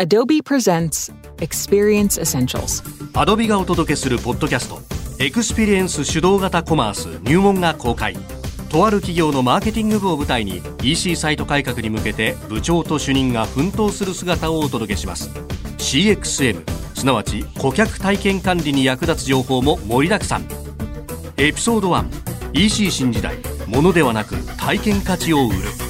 Adobe presents Experience Essentials. Adobe がお届けするポッドキャストエクスペリエンス主導型コマース入門が公開。とある企業のマーケティング部を舞台に EC サイト改革に向けて部長と主任が奮闘する姿をお届けします。CXM すなわち顧客体験管理に役立つ情報も盛りだくさん。エピソード 1EC 新時代ものではなく体験価値を売る。